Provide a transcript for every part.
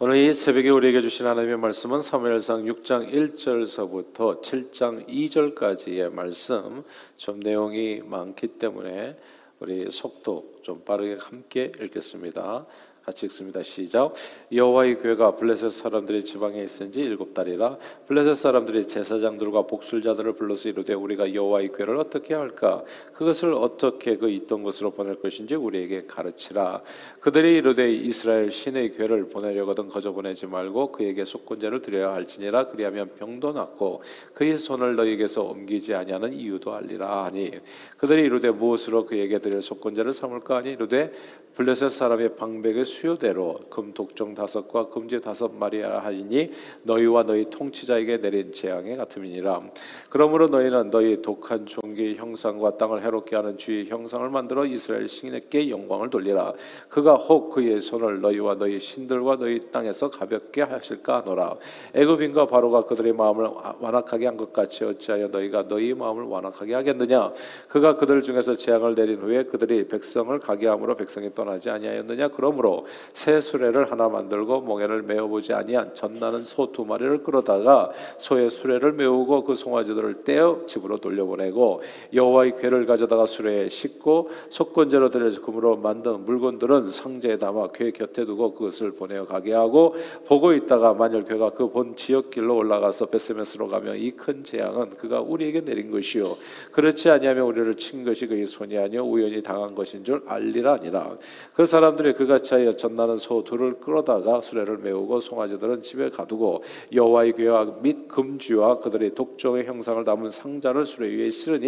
오늘 이 새벽에 우리에게 주신 하나님의 말씀은 사무엘상 6장 1절서부터 7장 2절까지의 말씀. 좀 내용이 많기 때문에 우리 속도 좀 빠르게 함께 읽겠습니다. 같이 읽습니다. 시작. 여호와의 교회가 블레셋 사람들이 지방에 있은지 일곱 달이라 블레셋 사람들이 제사장들과 복술자들을 불러서 이르되 우리가 여호와의 교회를 어떻게 할까 그것을 어떻게 그 있던 곳으로 보낼 것인지 우리에게 가르치라 그들이 이르되 이스라엘 신의 교회를 보내려거든 거저 보내지 말고 그에게 속건제를 드려야 할지니라 그리하면 병도 낫고 그의 손을 너희에게서 옮기지 아니하는 이유도 알리라 하니 그들이 이르되 무엇으로 그에게 드릴 속건제를 삼을까 하니 이르되 블레셋 사람의 방백의 수요대로 금 독종 다섯과 금지 다섯 마리라 하니 너희와 너희 통치자에게 내린 재앙에 같음이니라. 그러므로 너희는 너희 독한 종기 형상과 땅을 해롭게 하는 주의 형상을 만들어 이스라엘 신에게 영광을 돌리라. 그가 혹 그의 손을 너희와 너희 신들과 너희 땅에서 가볍게 하실까 하노라. 애굽인과 바로가 그들의 마음을 완악하게 한 것 같이 어찌하여 너희가 너희 마음을 완악하게 하겠느냐? 그가 그들 중에서 재앙을 내린 후에 그들이 백성을 가게 함으로 백성이 떠나지 아니하였느냐? 그러므로 새 수레를 하나 만들고 몽에를 메어 보지 아니한 전나는 소 두 마리를 끌어다가 소의 수레를 메우고 그 송아지들을 떼어 집으로 돌려보내고 여호와의 궤를 가져다가 수레에 싣고 속건제로 드려서 금으로 만든 물건들은 상자에 담아 궤 곁에 두고 그것을 보내어 가게 하고 보고 있다가 만일 궤가 그 본 지역 길로 올라가서 베세메스로 가면 이 큰 재앙은 그가 우리에게 내린 것이요. 그렇지 아니하면 우리를 친 것이 그의 손이 아니요 우연히 당한 것인 줄 알리라 아니라. 그 사람들이 그같이 하여 전나는 소 둘을 끌어다가 수레를 메우고 송아지들은 집에 가두고 여호와의 궤와 및 금주와 그들의 독종의 형상을 담은 상자를 수레 위에 실으니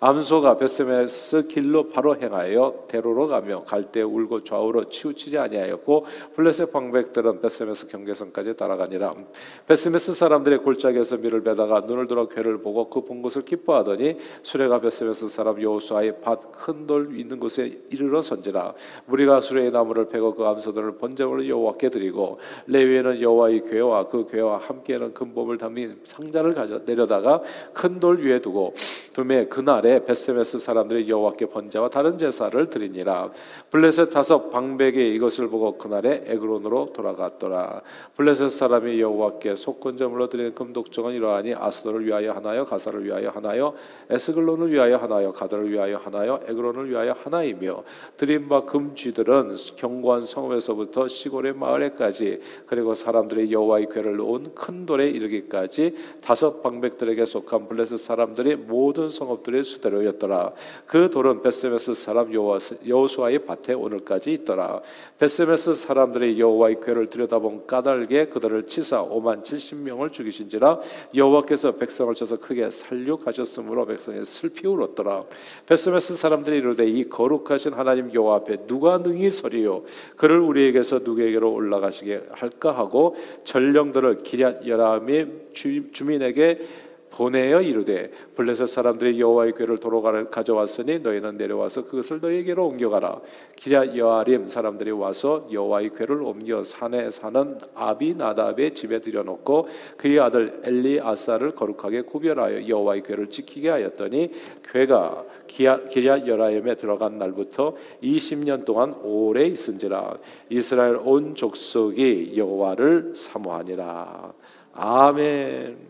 암소가 벧세메스 길로 바로 행하여 대로로 가며 갈 때에 울고 좌우로 치우치지 아니하였고 블레셋 방백들은 벧세메스 경계선까지 따라가니라. 벧세메스 사람들이 골짜기에서 밀을 베다가 눈을 들어 궤를 보고 그 본 것을 기뻐하더니 수레가 벧세메스 사람 여호수아의 밭 큰 돌 있는 곳에 이르러 선지라. 무리가 수레의 나무를 패고 그 암소들을 번제물로 여호와께 드리고 레위인은 여호와의 궤와 그 궤와 함께하는 금 보물 담긴 상자를 가져 내려다가 큰 돌 위에 두매 그날에 벧세메스 사람들이 여호와께 번제와 다른 제사를 드리니라. 블레셋 다섯 방백이 이것을 보고 그날에 에그론으로 돌아갔더라. 블레셋 사람이 여호와께 속건제물로 드리는 금 독종은 이러하니 아스돗을 위하여 하나요? 가사를 위하여 하나요? 아스글론을 위하여 하나요? 가드를 위하여 하나요? 에그론을 위하여 하나이며 드린 바 금쥐들은 견고한 성읍에서부터 시골의 마을에까지 그리고 사람들이 여호와의 궤를 놓은 큰 돌에 이르기까지 다섯 방백들에게 속한 블레셋 사람들의 모든 성읍들의 수대로였더라. 그 돌은 벧세메스 사람 여호수아의 밭에 오늘까지 있더라. 벧세메스 사람들이 여호와의 궤를 들여다본 까닭에 그들을 치사 5만 70명을 죽이신지라 여호와께서 백성을 쳐서 크게 살육하셨으므로 백성이 슬피 울었더라. 벧세메스 사람들이 이르되 이 거룩하신 하나님 여호와 앞에 누가 능히 서리요 그를 우리에게서 누구에게로 올라가시게 할까 하고 전령들을 기럇 여람의 주민에게 보내어 이르되 블레셋 사람들이 여호와의 궤를 도로 가져왔으니 너희는 내려와서 그것을 너희에게로 옮겨가라. 기랴 여아림 사람들이 와서 여호와의 궤를 옮겨 산에 사는 아비나답의 집에 들여놓고 그의 아들 엘리아사를 거룩하게 구별하여 여호와의 궤를 지키게 하였더니 궤가 기랴 여라임에 들어간 날부터 20년 동안 오래 있은지라. 이스라엘 온 족속이 여호와를 사모하니라. 아멘.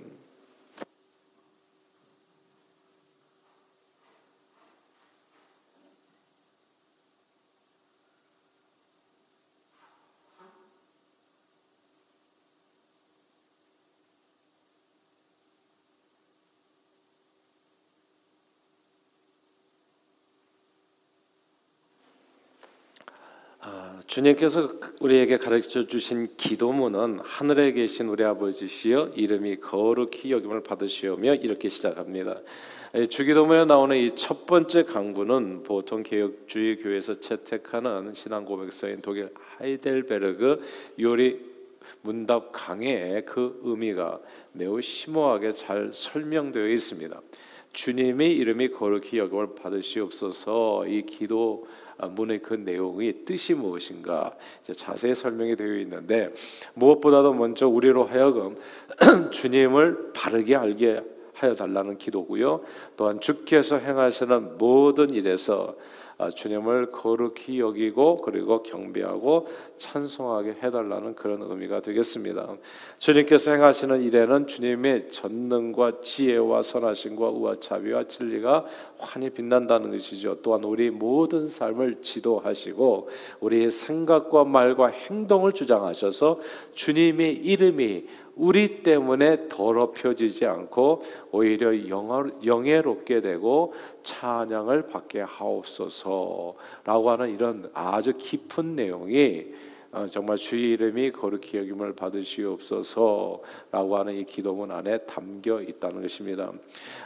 주님께서 우리에게 가르쳐 주신 기도문은 하늘에 계신 우리 아버지시여 이름이 거룩히 여김을 받으시오며 이렇게 시작합니다. 주기도문에 나오는 이 첫 번째 강구는 보통 개혁주의 교회에서 채택하는 신앙 고백서인 독일 하이델베르그 요리 문답 강의 그 의미가 매우 심오하게 잘 설명되어 있습니다. 주님의 이름이 거룩히 여김을 받으시옵소서 이 기도 문의 그 내용의 뜻이 무엇인가 자세히 설명이 되어 있는데 무엇보다도 먼저 우리로 하여금 주님을 바르게 알게 하여 달라는 기도고요. 또한 주께서 행하시는 모든 일에서 아, 주님을 거룩히 여기고 그리고 경배하고 찬송하게 해달라는 그런 의미가 되겠습니다. 주님께서 행하시는 일에는 주님의 전능과 지혜와 선하심과 우와 자비와 진리가 환히 빛난다는 것이죠. 또한 우리 모든 삶을 지도하시고 우리의 생각과 말과 행동을 주장하셔서 주님의 이름이 우리 때문에 더럽혀지지 않고 오히려 영예롭게 되고 찬양을 받게 하옵소서라고 하는 이런 아주 깊은 내용이 어, 정말 주의 이름이 거룩히 여김을 받으시옵소서라고 하는 이 기도문 안에 담겨 있다는 것입니다.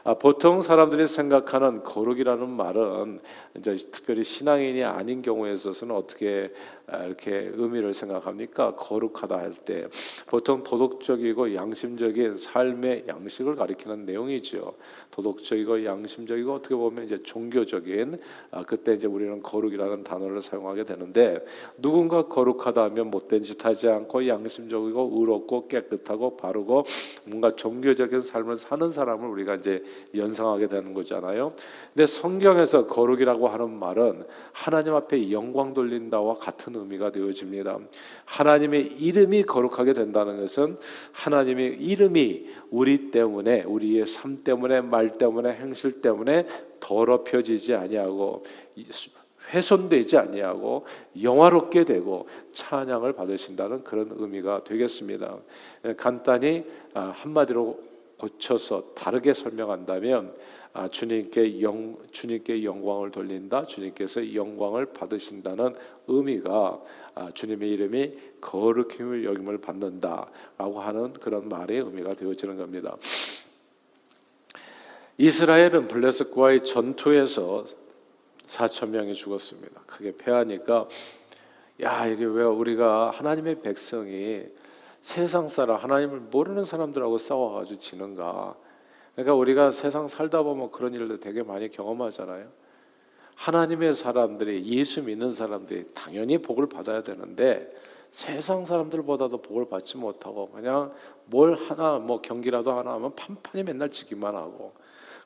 아, 보통 사람들이 생각하는 거룩이라는 말은 이제 특별히 신앙인이 아닌 경우에 있어서는 어떻게 아, 이렇게 의미를 생각합니까? 거룩하다 할 때 보통 도덕적이고 양심적인 삶의 양식을 가리키는 내용이죠. 도덕적이고 양심적이고 어떻게 보면 이제 종교적인 아, 그때 이제 우리는 거룩이라는 단어를 사용하게 되는데 누군가 거룩하다 하면 못된 짓 하지 않고 양심적이고 의롭고 깨끗하고 바르고 뭔가 종교적인 삶을 사는 사람을 우리가 이제 연상하게 되는 거잖아요. 근데 성경에서 거룩이라고 하는 말은 하나님 앞에 영광 돌린다와 같은 의미가 되어집니다. 하나님의 이름이 거룩하게 된다는 것은 하나님의 이름이 우리 때문에 우리의 삶 때문에 말 때문에 행실 때문에 더럽혀지지 아니하고 훼손되지 아니하고 영화롭게 되고 찬양을 받으신다는 그런 의미가 되겠습니다. 간단히 아, 한마디로 고쳐서 다르게 설명한다면 아, 주님께 영 주님께 영광을 돌린다. 주님께서 영광을 받으신다는 의미가 아, 주님의 이름이 거룩힘을 여김을 받는다라고 하는 그런 말의 의미가 되어지는 겁니다. 이스라엘은 블레셋과의 전투에서 4천 명이 죽었습니다. 크게 패하니까 야 이게 왜 우리가 하나님의 백성이 세상 사람 하나님을 모르는 사람들하고 싸워가지고 지는가? 그러니까 우리가 세상 살다 보면 그런 일도 되게 많이 경험하잖아요. 하나님의 사람들이 예수 믿는 사람들이 당연히 복을 받아야 되는데 세상 사람들보다도 복을 받지 못하고 그냥 뭘 하나 뭐 경기라도 하나 하면 판판이 맨날 지기만 하고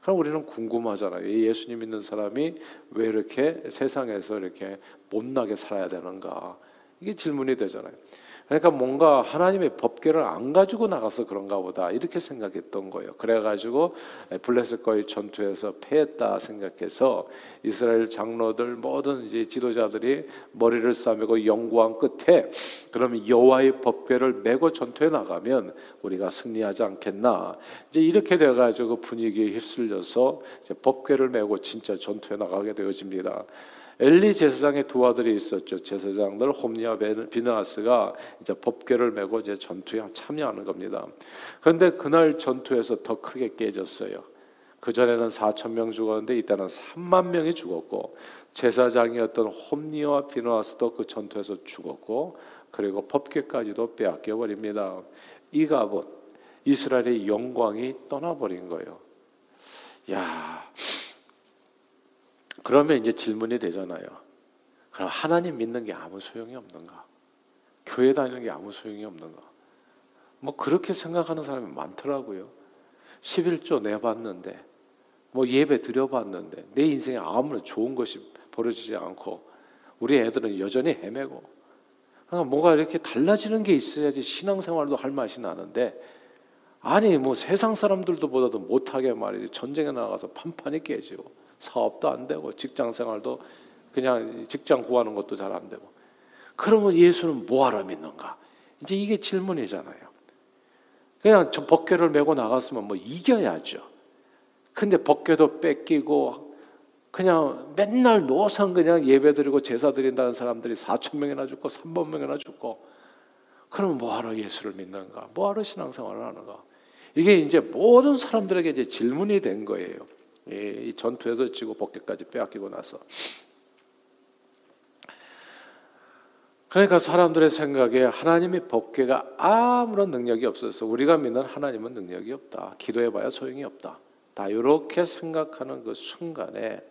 그럼 우리는 궁금하잖아요. 예수님 믿는 사람이 왜 이렇게 세상에서 이렇게 못나게 살아야 되는가? 이게 질문이 되잖아요. 그러니까 뭔가 하나님의 법계를 안 가지고 나가서 그런가 보다 이렇게 생각했던 거예요. 그래가지고 블레셋과의 전투에서 패했다 생각해서 이스라엘 장로들 모든 이제 지도자들이 머리를 싸매고 연구한 끝에 그러면 여호와의 법궤를 메고 전투에 나가면 우리가 승리하지 않겠나 이제 이렇게 돼가지고 분위기에 휩쓸려서 법궤를 메고 진짜 전투에 나가게 되어집니다. 엘리 제사장의 두 아들이 있었죠. 제사장들 홈리와 비나스가 이제 법궤를 메고 이제 전투에 참여하는 겁니다. 그런데 그날 전투에서 더 크게 깨졌어요. 그 전에는 4천 명 죽었는데 이때는 3만 명이 죽었고 제사장이었던 홈리와 비나스도 그 전투에서 죽었고 그리고 법궤까지도 빼앗겨 버립니다. 이가봇 이스라엘의 영광이 떠나버린 거예요. 야. 그러면 이제 질문이 되잖아요. 그럼 하나님 믿는 게 아무 소용이 없는가? 교회 다니는 게 아무 소용이 없는가? 뭐 그렇게 생각하는 사람이 많더라고요. 11조 내봤는데 뭐 예배 드려봤는데 내 인생에 아무런 좋은 것이 벌어지지 않고 우리 애들은 여전히 헤매고 그러니까 뭐가 이렇게 달라지는 게 있어야지 신앙생활도 할 맛이 나는데 아니 뭐 세상 사람들도 보다도 못하게 말이지 전쟁에 나가서 판판이 깨지고 사업도 안 되고 직장 생활도 그냥 직장 구하는 것도 잘 안 되고 그러면 예수는 뭐하러 믿는가? 이제 이게 질문이잖아요. 그냥 저 법궤를 메고 나갔으면 뭐 이겨야죠. 근데 법궤도 뺏기고 그냥 맨날 노상 그냥 예배 드리고 제사 드린다는 사람들이 4천 명이나 죽고 3만 명이나 죽고 그러면 뭐하러 예수를 믿는가? 뭐하러 신앙생활을 하는가? 이게 이제 모든 사람들에게 이제 질문이 된 거예요. 이 전투에서 지고 복귀까지 빼앗기고 나서 그러니까 사람들의 생각에 하나님의 법궤가 아무런 능력이 없어서 우리가 믿는 하나님은 능력이 없다. 기도해봐야 소용이 없다. 다 이렇게 생각하는 그 순간에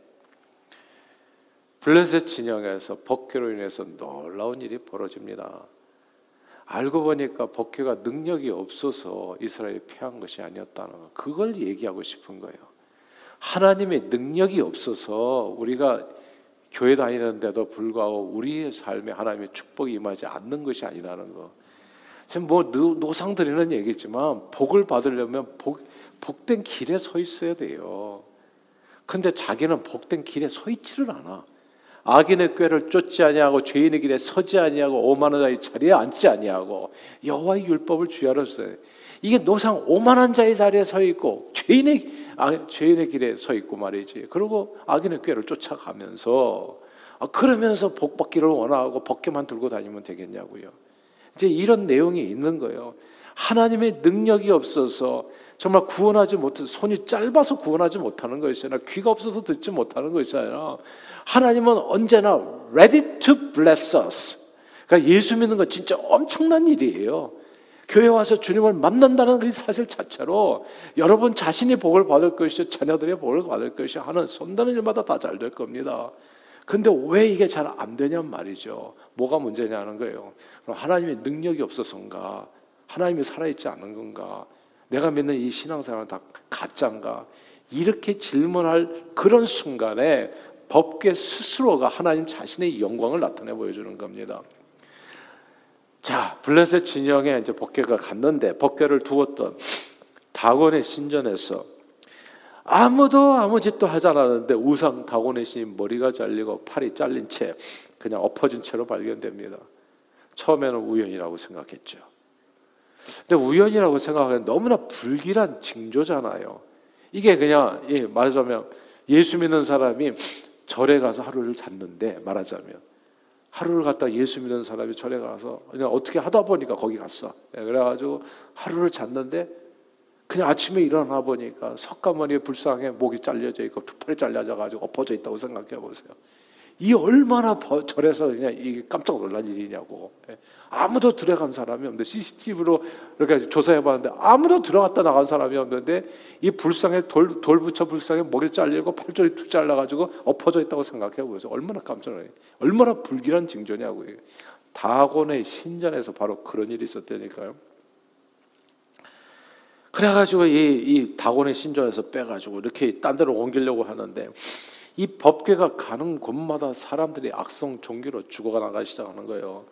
블레셋 진영에서 법궤로 인해서 놀라운 일이 벌어집니다. 알고 보니까 법궤가 능력이 없어서 이스라엘이 패한 것이 아니었다는 거. 그걸 얘기하고 싶은 거예요. 하나님의 능력이 없어서 우리가 교회 다니는데도 불구하고 우리의 삶에 하나님의 축복이 임하지 않는 것이 아니라는 거. 지금 뭐 노상 드리는 얘기지만 복을 받으려면 복, 복된 길에 서 있어야 돼요. 근데 자기는 복된 길에 서 있지를 않아. 악인의 꾀를 쫓지 아니하고 죄인의 길에 서지 아니하고 오만한 자의 자리에 앉지 아니하고 여호와의 율법을 써요. 이게 노상 오만한 자의 자리에 서 있고 죄인의 아, 죄인의 길에 서 있고 말이지. 그리고 악인의 꾀를 쫓아가면서 아, 그러면서 복 받기를 원하고 벗게만 들고 다니면 되겠냐고요. 이제 이런 내용이 있는 거예요. 하나님의 능력이 없어서 정말 구원하지 못해 손이 짧아서 구원하지 못하는 것이잖아. 귀가 없어서 듣지 못하는 것이잖아. 하나님은 언제나 ready to bless us. 그러니까 예수 믿는 건 진짜 엄청난 일이에요. 교회 와서 주님을 만난다는 그 사실 자체로 여러분 자신이 복을 받을 것이 자녀들의 복을 받을 것이 하는 손다는 일마다 다 잘 될 겁니다. 근데 왜 이게 잘 안 되냔 말이죠. 뭐가 문제냐는 거예요. 하나님의 능력이 없어서인가? 하나님이 살아있지 않은 건가? 내가 믿는 이 신앙생활은 다 가짜인가? 이렇게 질문할 그런 순간에 법계 스스로가 하나님 자신의 영광을 나타내 보여주는 겁니다. 자, 블레셋 진영에 이제 법계가 갔는데 법계를 두었던 다곤의 신전에서 아무도 아무 짓도 하지 않았는데 우상 다곤의 신이 머리가 잘리고 팔이 잘린 채 그냥 엎어진 채로 발견됩니다. 처음에는 우연이라고 생각했죠. 근데 우연이라고 생각하면 너무나 불길한 징조잖아요. 이게 그냥 예, 말하자면 예수 믿는 사람이 절에 가서 하루를 잤는데 말하자면 하루를 갔다 예수 믿는 사람이 절에 가서 그냥 어떻게 하다 보니까 거기 갔어. 네, 그래가지고 하루를 잤는데 그냥 아침에 일어나 보니까 석가모니의 불상에 목이 잘려져 있고 두 팔이 잘려져 가지고 엎어져 있다고 생각해 보세요. 이 얼마나 절에서 그냥 깜짝 놀란 일이냐고. 예. 아무도 들어간 사람이 없는데 CCTV로 이렇게 조사해 봤는데 아무도 들어갔다 나간 사람이 없는데 이 불상에 돌, 돌 붙여 불상에 목이 잘리고 팔절이 툭 잘라가지고 엎어져 있다고 생각해 보세요. 얼마나 깜짝 놀라요. 얼마나 불길한 징조냐고요. 다곤의 신전에서 바로 그런 일이 있었다니까요. 그래가지고 이, 이 다곤의 신전에서 빼가지고 이렇게 딴 데로 옮기려고 하는데 이 법궤가 가는 곳마다 사람들이 악성 종기로 죽어나가기 시작하는 거예요.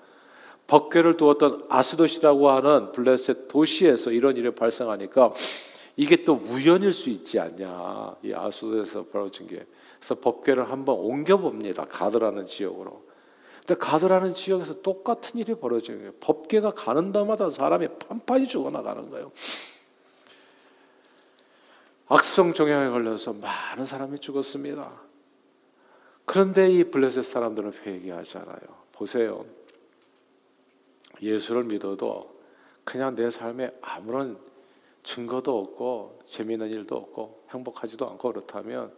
법궤를 두었던 아스도시라고 하는 블레셋 도시에서 이런 일이 발생하니까 이게 또 우연일 수 있지 않냐. 이 아스도에서 벌어진 게. 그래서 법궤를 한번 옮겨봅니다. 가드라는 지역으로. 근데 가드라는 지역에서 똑같은 일이 벌어지는 거예요. 법궤가 가는 데마다 사람이 판판이 죽어나가는 거예요. 악성 종양에 걸려서 많은 사람이 죽었습니다. 그런데 이 블레셋 사람들은 회개하지 않아요. 보세요. 예수를 믿어도 그냥 내 삶에 아무런 증거도 없고 재미있는 일도 없고 행복하지도 않고 그렇다면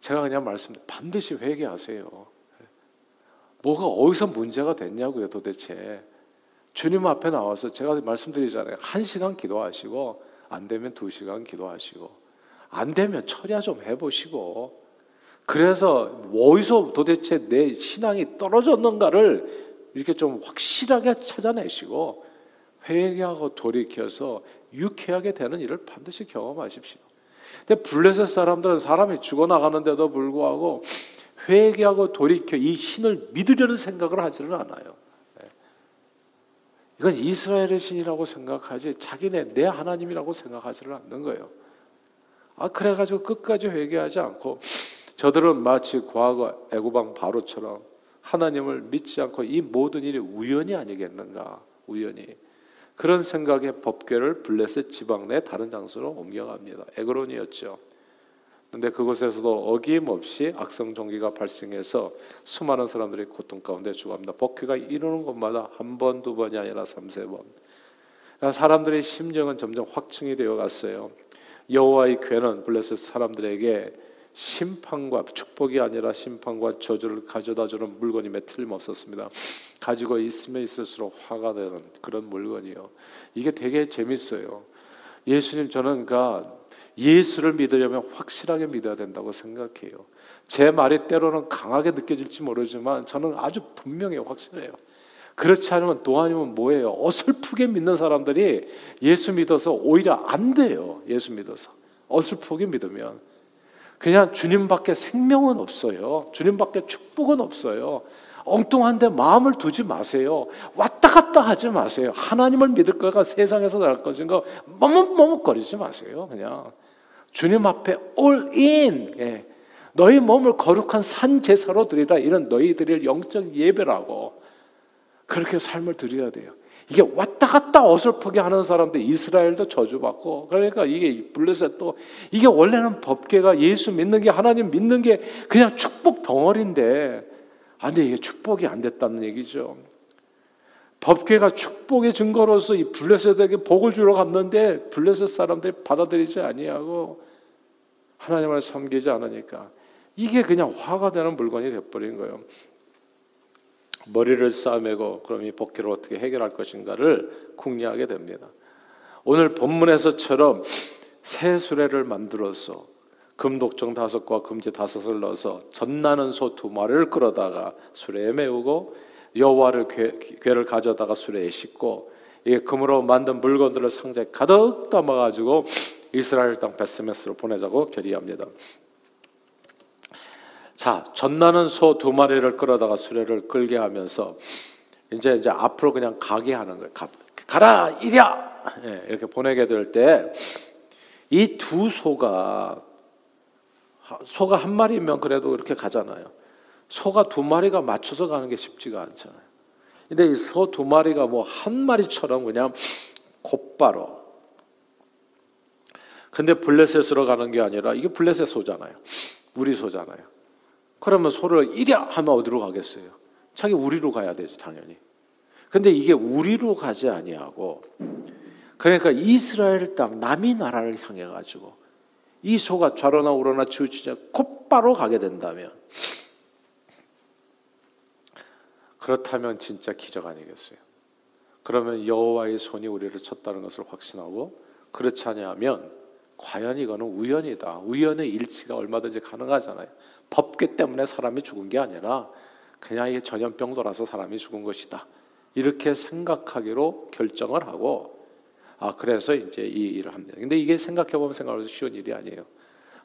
제가 그냥 말씀 반드시 회개하세요. 뭐가 어디서 문제가 됐냐고요, 도대체. 주님 앞에 나와서 제가 말씀드리잖아요. 한 시간 기도하시고 안 되면 두 시간 기도하시고 안 되면 철야 좀 해보시고 그래서 어디서 도대체 내 신앙이 떨어졌는가를 이렇게 좀 확실하게 찾아내시고 회개하고 돌이켜서 유쾌하게 되는 일을 반드시 경험하십시오. 근데 블레셋 사람들은 사람이 죽어나가는데도 불구하고 회개하고 돌이켜 이 신을 믿으려는 생각을 하지는 않아요. 네. 이건 이스라엘의 신이라고 생각하지 자기네 내 하나님이라고 생각하지는 않는 거예요. 아 그래가지고 끝까지 회개하지 않고 저들은 마치 과거 애고방 바로처럼 하나님을 믿지 않고 이 모든 일이 우연이 아니겠는가? 우연히. 그런 생각에 법궤를 블레셋 지방 내 다른 장소로 옮겨갑니다. 에그론이었죠. 근데 그곳에서도 어김없이 악성 종기가 발생해서 수많은 사람들이 고통 가운데 죽어갑니다. 법궤가 이루는 곳마다 한 번, 두 번이 아니라 삼세 번. 사람들의 심정은 점점 확증이 되어 갔어요. 여호와의 괴는 블레셋 사람들에게 심판과 축복이 아니라 심판과 저주를 가져다 주는 물건임에 틀림없었습니다. 가지고 있으면 있을수록 화가 되는 그런 물건이요. 이게 되게 재밌어요. 예수님 저는 그러니까 예수를 믿으려면 확실하게 믿어야 된다고 생각해요. 제 말이 때로는 강하게 느껴질지 모르지만 저는 아주 분명히 확실해요. 그렇지 않으면 또 아니면 뭐예요? 어설프게 믿는 사람들이 예수 믿어서 오히려 안 돼요. 예수 믿어서. 어설프게 믿으면. 그냥 주님밖에 생명은 없어요. 주님밖에 축복은 없어요. 엉뚱한데 마음을 두지 마세요. 왔다 갔다 하지 마세요. 하나님을 믿을 거가 세상에서 날 것인 거 머뭇머뭇거리지 마세요. 그냥 주님 앞에 in. 예. 너희 몸을 거룩한 산 제사로 드리라 이런 너희들의 영적 예배라고 그렇게 삶을 드려야 돼요. 이게 왔다 갔다 어설프게 하는 사람들 이스라엘도 저주받고 그러니까 이게 블레셋도 이게 원래는 법계가 예수 믿는 게 하나님 믿는 게 그냥 축복 덩어리인데 안돼 이게 축복이 안 됐다는 얘기죠. 법계가 축복의 증거로서 이 블레셋에게 복을 주러 갔는데 블레셋 사람들이 받아들이지 아니하고 하나님을 섬기지 않으니까 이게 그냥 화가 되는 물건이 돼버린 거예요. 머리를 싸매고 그럼 이 복귀를 어떻게 해결할 것인가를 궁리하게 됩니다. 오늘 본문에서처럼 새 수레를 만들어서 금독정 다섯과 금지 다섯을 넣어서 전나는 소 두 마리를 끌어다가 수레에 메우고 여호와를 괴, 를 가져다가 수레에 싣고 이 금으로 만든 물건들을 상자에 가득 담아가지고 이스라엘 땅 베스메스로 보내자고 결의합니다. 자, 전나는 소 두 마리를 끌어다가 수레를 끌게 하면서 이제 이제 앞으로 그냥 가게 하는 거예요. 가, 가라 이랴 예, 이렇게 보내게 될 때 이 두 소가 소가 한 마리면 그래도 이렇게 가잖아요. 소가 두 마리가 맞춰서 가는 게 쉽지가 않잖아요. 근데 이 소 두 마리가 뭐 한 마리처럼 그냥 곧바로. 근데 블레셋으로 가는 게 아니라 이게 블레셋 소잖아요. 우리 소잖아요. 그러면 소를 이랴 하면 어디로 가겠어요? 자기 우리로 가야 되죠, 당연히. 근데 이게 우리로 가지 아니하고 그러니까 이스라엘 땅 남이 나라를 향해 가지고 이 소가 좌로나 우로나 치우치자 곧바로 가게 된다면 그렇다면 진짜 기적 아니겠어요? 그러면 여호와의 손이 우리를 쳤다는 것을 확신하고 그렇지 않으면 과연 이거는 우연이다. 우연의 일치가 얼마든지 가능하잖아요. 법계 때문에 사람이 죽은 게 아니라 그냥 이게 전염병 돌아서 사람이 죽은 것이다. 이렇게 생각하기로 결정을 하고 아 그래서 이제 이 일을 합니다. 근데 이게 생각해 보면 생각해도 쉬운 일이 아니에요.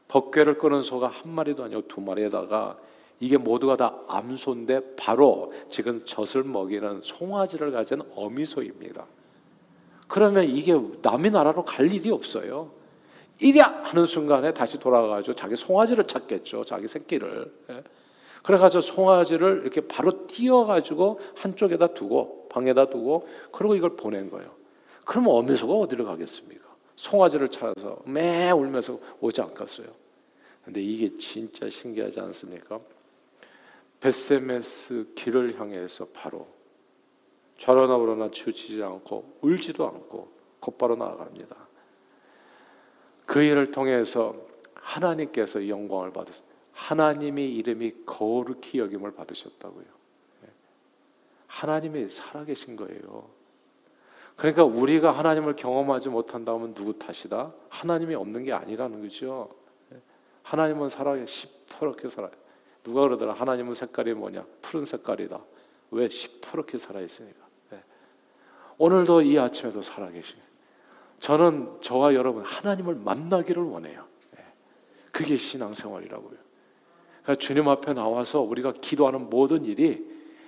법궤를 끄는 소가 한 마리도 아니고 두 마리에다가 이게 모두가 다 암소인데 바로 지금 젖을 먹이는 송아지를 가진 어미소입니다. 그러면 이게 남의 나라로 갈 일이 없어요. 이랴 하는 순간에 다시 돌아가가지고 자기 송아지를 찾겠죠. 자기 새끼를. 예. 그래가지고 송아지를 이렇게 바로 띄어가지고 한쪽에다 두고 방에다 두고 그리고 이걸 보낸 거예요. 그러면 어미소가 어디를 가겠습니까? 송아지를 찾아서 매 울면서 오지 않겠어요. 근데 이게 진짜 신기하지 않습니까? 베세메스 길을 향해서 바로 좌로나 우로나 치우치지 않고 울지도 않고 곧바로 나아갑니다. 그 일을 통해서 하나님께서 영광을 받으셨 하나님의 이름이 거룩히 여김을 받으셨다고요. 예. 하나님이 살아계신 거예요. 그러니까 우리가 하나님을 경험하지 못한다면 누구 탓이다? 하나님이 없는 게 아니라는 거죠. 하나님은 살아계 시퍼렇게 살아요. 누가 그러더라? 하나님은 색깔이 뭐냐? 푸른 색깔이다. 왜 시퍼렇게 살아 있으니까. 네. 오늘도 이 아침에도 살아 계시네. 저는 저와 여러분 하나님을 만나기를 원해요. 네. 그게 신앙생활이라고요. 그러니까 주님 앞에 나와서 우리가 기도하는 모든 일이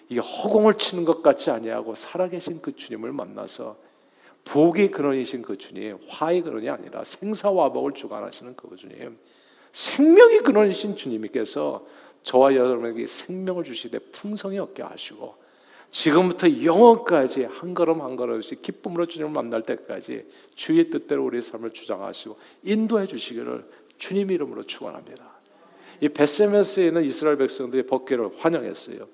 이게 허공을 치는 것 같지 아니하고 살아계신 그 주님을 만나서 복의 근원이신 그 주님, 화의 근원이 아니라 생사화복을 주관하시는 그 주님, 생명의 근원이신 주님께서 저와 여러분에게 생명을 주시되 풍성히 얻게 하시고 지금부터 영원까지 한 걸음 한 걸음씩 기쁨으로 주님을 만날 때까지 주의 뜻대로 우리의 삶을 주장하시고 인도해 주시기를 주님 이름으로 축원합니다. 이 베세메스에 있는 이스라엘 백성들이 법궤를 환영했어요.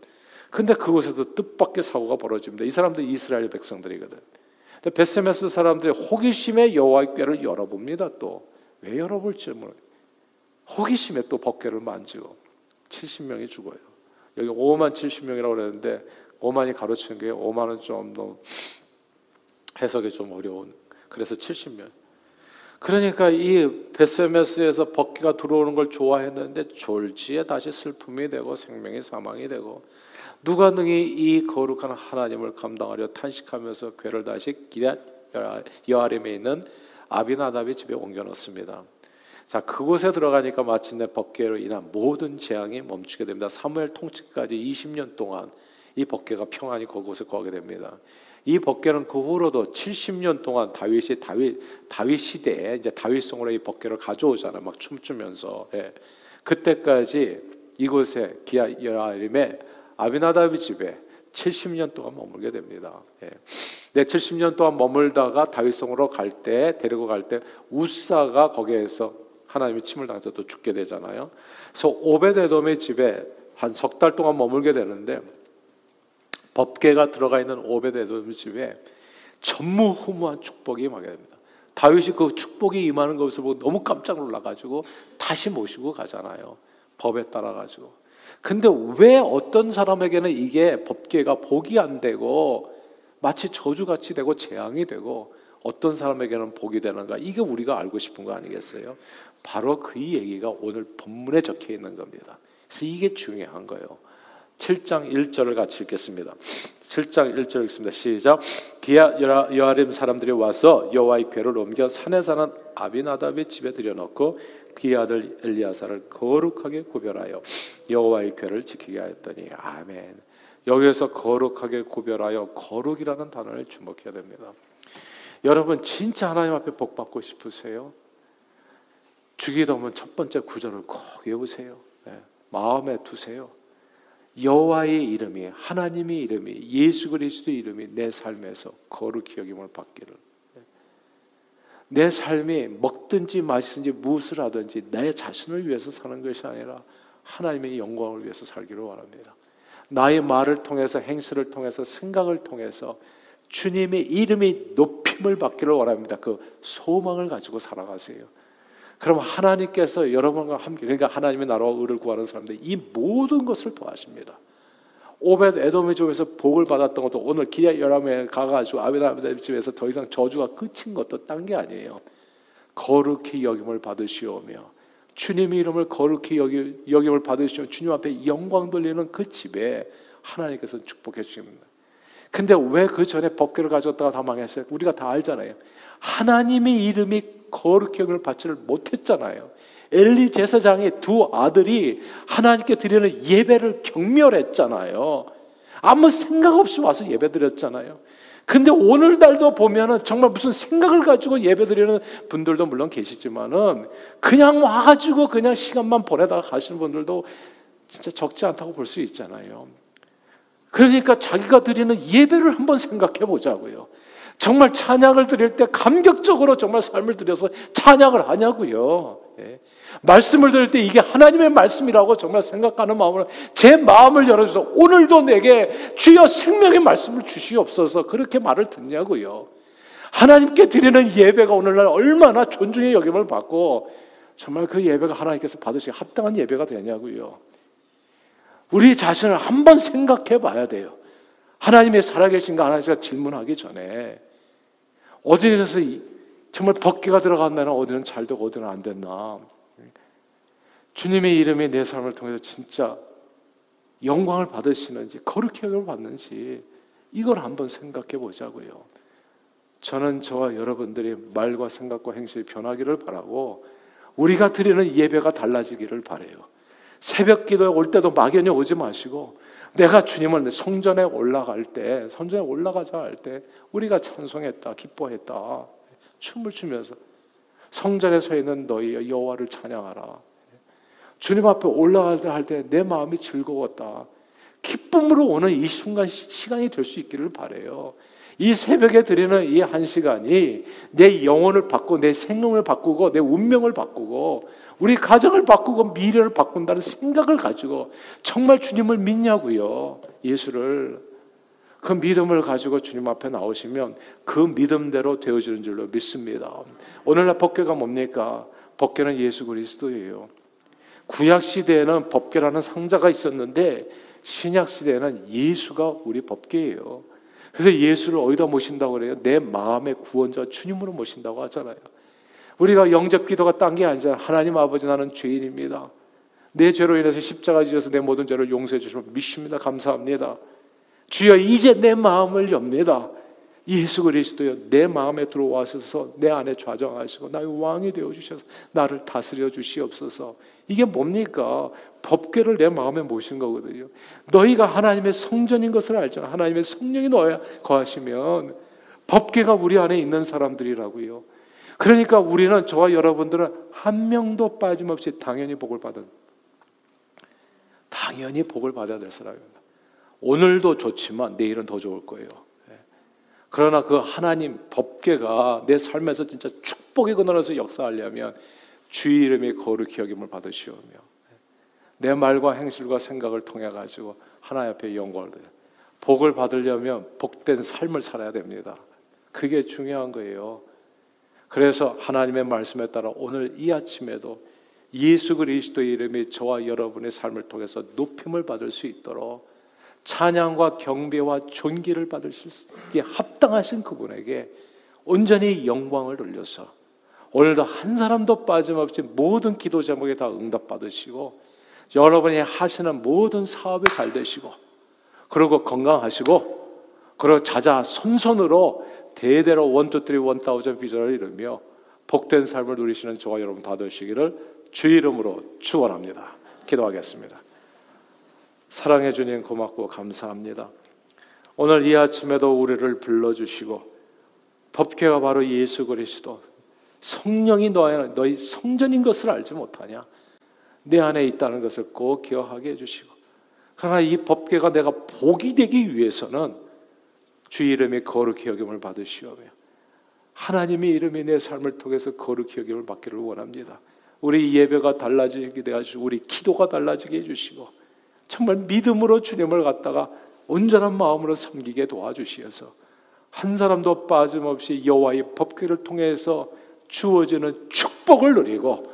근데 그곳에도 뜻밖의 사고가 벌어집니다. 이 사람들이 이스라엘 백성들이거든. 근데 베세메스 사람들이 호기심에 여호와의 궤를 열어봅니다. 또 왜 열어볼지 모르. 호기심에 또 법궤를 만지고 70명이 죽어요. 여기 5만 70명이라고 그랬는데 5만이 가로치는 게 5만은 좀 너무 해석이 좀 어려운. 그래서 70명. 그러니까 이 베세메스에서 법궤가 들어오는 걸 좋아했는데 졸지에 다시 슬픔이 되고 생명이 사망이 되고 누가 능히 이 거룩한 하나님을 감당하려 탄식하면서 괴를 다시 여아림에 있는 아비나답의 집에 옮겨 놓습니다. 자, 그곳에 들어가니까 마침내 법궤로 인한 모든 재앙이 멈추게 됩니다. 사무엘 통치까지 20년 동안 이 법궤가 평안히 그곳에 거하게 됩니다. 이 법궤는 그 후로도 70년 동안 다윗이 다윗 다윗 시대에 이제 다윗성으로 이 법궤를 가져오잖아요. 막 춤추면서 예. 그때까지 이곳에 기아 여라림의 아비나답의 집에 70년 동안 머물게 됩니다. 예. 네, 70년 동안 머물다가 다윗성으로 갈 때 데리고 갈 때 우사가 거기에서 하나님이 침을 당해서 또 죽게 되잖아요. 그래서 오베데돔의 집에 한 석 달 동안 머물게 되는데 법계가 들어가 있는 오베데돔의 집에 전무후무한 축복이 임하게 됩니다. 다윗이 그 축복이 임하는 것을 보고 너무 깜짝 놀라가지고 다시 모시고 가잖아요. 법에 따라가지고. 근데 왜 어떤 사람에게는 이게 법계가 복이 안 되고 마치 저주같이 되고 재앙이 되고 어떤 사람에게는 복이 되는가 이게 우리가 알고 싶은 거 아니겠어요? 바로 그 얘기가 오늘 본문에 적혀 있는 겁니다. 그래서 이게 중요한 거예요. 7장 1절을 같이 읽겠습니다. 7장 1절 읽습니다. 시작. 기야 여아림 사람들이 와서 여호와의 궤를 옮겨 산에 사는 아비나답의 집에 들여놓고 그의 아들 엘리야사를 거룩하게 구별하여 여호와의 궤를 지키게 하였더니 아멘. 여기에서 거룩하게 구별하여 거룩이라는 단어를 주목해야 됩니다. 여러분 진짜 하나님 앞에 복 받고 싶으세요? 주기도문 첫 번째 구절을 꼭 외우세요. 네. 마음에 두세요. 여호와의 이름이 하나님의 이름이 예수 그리스도 이름이 내 삶에서 거룩히 여김을 받기를. 네. 내 삶이 먹든지 마시든지 무엇을 하든지 내 자신을 위해서 사는 것이 아니라 하나님의 영광을 위해서 살기를 원합니다. 나의 말을 통해서 행실을 통해서 생각을 통해서 주님의 이름이 높임을 받기를 원합니다. 그 소망을 가지고 살아가세요. 그럼 하나님께서 여러분과 함께 그러니까 하나님의 나라와 의를 구하는 사람들 이 모든 것을 도와십니다. 오벳 에돔의 집에서 복을 받았던 것도 오늘 기야 열람에 가가지고 아베다베 집에서 더 이상 저주가 끝인 것도 딴 게 아니에요. 거룩히 여김을 받으시오며 주님의 이름을 거룩히 여기, 여김을 받으시오 주님 앞에 영광 돌리는 그 집에 하나님께서 축복해 주십니다. 근데 왜 그 전에 법궤를 가져다가 다 망했어요? 우리가 다 알잖아요. 하나님의 이름이 거룩히 여김을 받지를 못했잖아요. 엘리 제사장의 두 아들이 하나님께 드리는 예배를 경멸했잖아요. 아무 생각 없이 와서 예배 드렸잖아요. 근데 오늘날도 보면은 정말 무슨 생각을 가지고 예배 드리는 분들도 물론 계시지만은 그냥 와가지고 그냥 시간만 보내다가 가시는 분들도 진짜 적지 않다고 볼 수 있잖아요. 그러니까 자기가 드리는 예배를 한번 생각해 보자고요. 정말 찬양을 드릴 때 감격적으로 정말 삶을 들여서 찬양을 하냐고요. 예. 말씀을 들을 때 이게 하나님의 말씀이라고 정말 생각하는 마음으로 제 마음을 열어줘서 오늘도 내게 주여 생명의 말씀을 주시옵소서 그렇게 말을 듣냐고요. 하나님께 드리는 예배가 오늘날 얼마나 존중의 여김을 받고 정말 그 예배가 하나님께서 받으시기 합당한 예배가 되냐고요. 우리 자신을 한번 생각해 봐야 돼요. 하나님의 살아계신가 하나님께서 질문하기 전에 어디에서 정말 벗기가 들어간다는 어디는 잘 되고 어디는 안 됐나. 주님의 이름이 내 삶을 통해서 진짜 영광을 받으시는지 거룩히 여김을 받는지 이걸 한번 생각해 보자고요. 저는 저와 여러분들이 말과 생각과 행실이 변하기를 바라고 우리가 드리는 예배가 달라지기를 바래요. 새벽 기도에 올 때도 막연히 오지 마시고 내가 주님을 성전에 올라갈 때, 성전에 올라가자 할 때 우리가 찬송했다, 기뻐했다, 춤을 추면서 성전에 서 있는 너희 여호와를 찬양하라. 주님 앞에 올라갈 때할때 내 마음이 즐거웠다. 기쁨으로 오는 이 순간 시간이 될 수 있기를 바래요. 이 새벽에 드리는 이 한 시간이 내 영혼을 바꾸고 내 생명을 바꾸고 내 운명을 바꾸고 우리 가정을 바꾸고 미래를 바꾼다는 생각을 가지고 정말 주님을 믿냐고요. 예수를 그 믿음을 가지고 주님 앞에 나오시면 그 믿음대로 되어지는 줄로 믿습니다. 오늘날 법궤가 뭡니까? 법궤는 예수 그리스도예요. 구약 시대에는 법궤라는 상자가 있었는데 신약 시대에는 예수가 우리 법궤예요. 그래서 예수를 어디다 모신다고 그래요? 내 마음의 구원자 주님으로 모신다고 하잖아요. 우리가 영접 기도가 딴 게 아니잖아. 하나님 아버지 나는 죄인입니다. 내 죄로 인해서 십자가 지어서 내 모든 죄를 용서해 주시면 믿습니다. 감사합니다. 주여 이제 내 마음을 엽니다. 예수 그리스도여 내 마음에 들어와셔서 내 안에 좌정하시고 나의 왕이 되어 주셔서 나를 다스려 주시옵소서. 이게 뭡니까? 법궤를 내 마음에 모신 거거든요. 너희가 하나님의 성전인 것을 알잖아. 하나님의 성령이 너야 거하시면 법궤가 우리 안에 있는 사람들이라고요. 그러니까 우리는 저와 여러분들은 한 명도 빠짐없이 당연히 복을 받은 당연히 복을 받아야 될 사람입니다. 오늘도 좋지만 내일은 더 좋을 거예요. 그러나 그 하나님 법계가 내 삶에서 진짜 축복의 근원에서 역사하려면 주의 이름의 거룩히 여김을 받으시오며 내 말과 행실과 생각을 통해 가지고 하나님 앞에 영광을 드려 복을 받으려면 복된 삶을 살아야 됩니다. 그게 중요한 거예요. 그래서 하나님의 말씀에 따라 오늘 이 아침에도 예수 그리스도의 이름이 저와 여러분의 삶을 통해서 높임을 받을 수 있도록 찬양과 경배와 존귀를 받을 수 있게 합당하신 그분에게 온전히 영광을 돌려서 오늘도 한 사람도 빠짐없이 모든 기도 제목에 다 응답 받으시고 여러분이 하시는 모든 사업이 잘 되시고 그리고 건강하시고 그리고 자자 손손으로 대대로 one two three one thousand 비전을 이루며 복된 삶을 누리시는 저와 여러분 다 되시기를 주 이름으로 축원합니다. 기도하겠습니다. 사랑해 주님 고맙고 감사합니다. 오늘 이 아침에도 우리를 불러주시고 법궤가 바로 예수 그리스도 성령이 너의 너희 성전인 것을 알지 못하냐? 내 안에 있다는 것을 꼭 기억하게 해주시고 그러나 이 법궤가 내가 복이 되기 위해서는 주 이름의 거룩히 여김을 받으시오며 하나님의 이름이 내 삶을 통해서 거룩히 여김을 받기를 원합니다. 우리 예배가 달라지게 되어주시고 우리 기도가 달라지게 해주시고 정말 믿음으로 주님을 갖다가 온전한 마음으로 섬기게 도와주시어서 한 사람도 빠짐없이 여호와의 법궤를 통해서 주어지는 축복을 누리고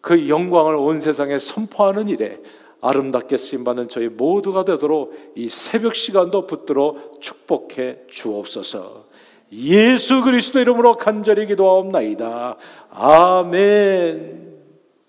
그 영광을 온 세상에 선포하는 일에 아름답게 쓰임 받는 저희 모두가 되도록 이 새벽 시간도 붙들어 축복해 주옵소서. 예수 그리스도 이름으로 간절히 기도하옵나이다. 아멘.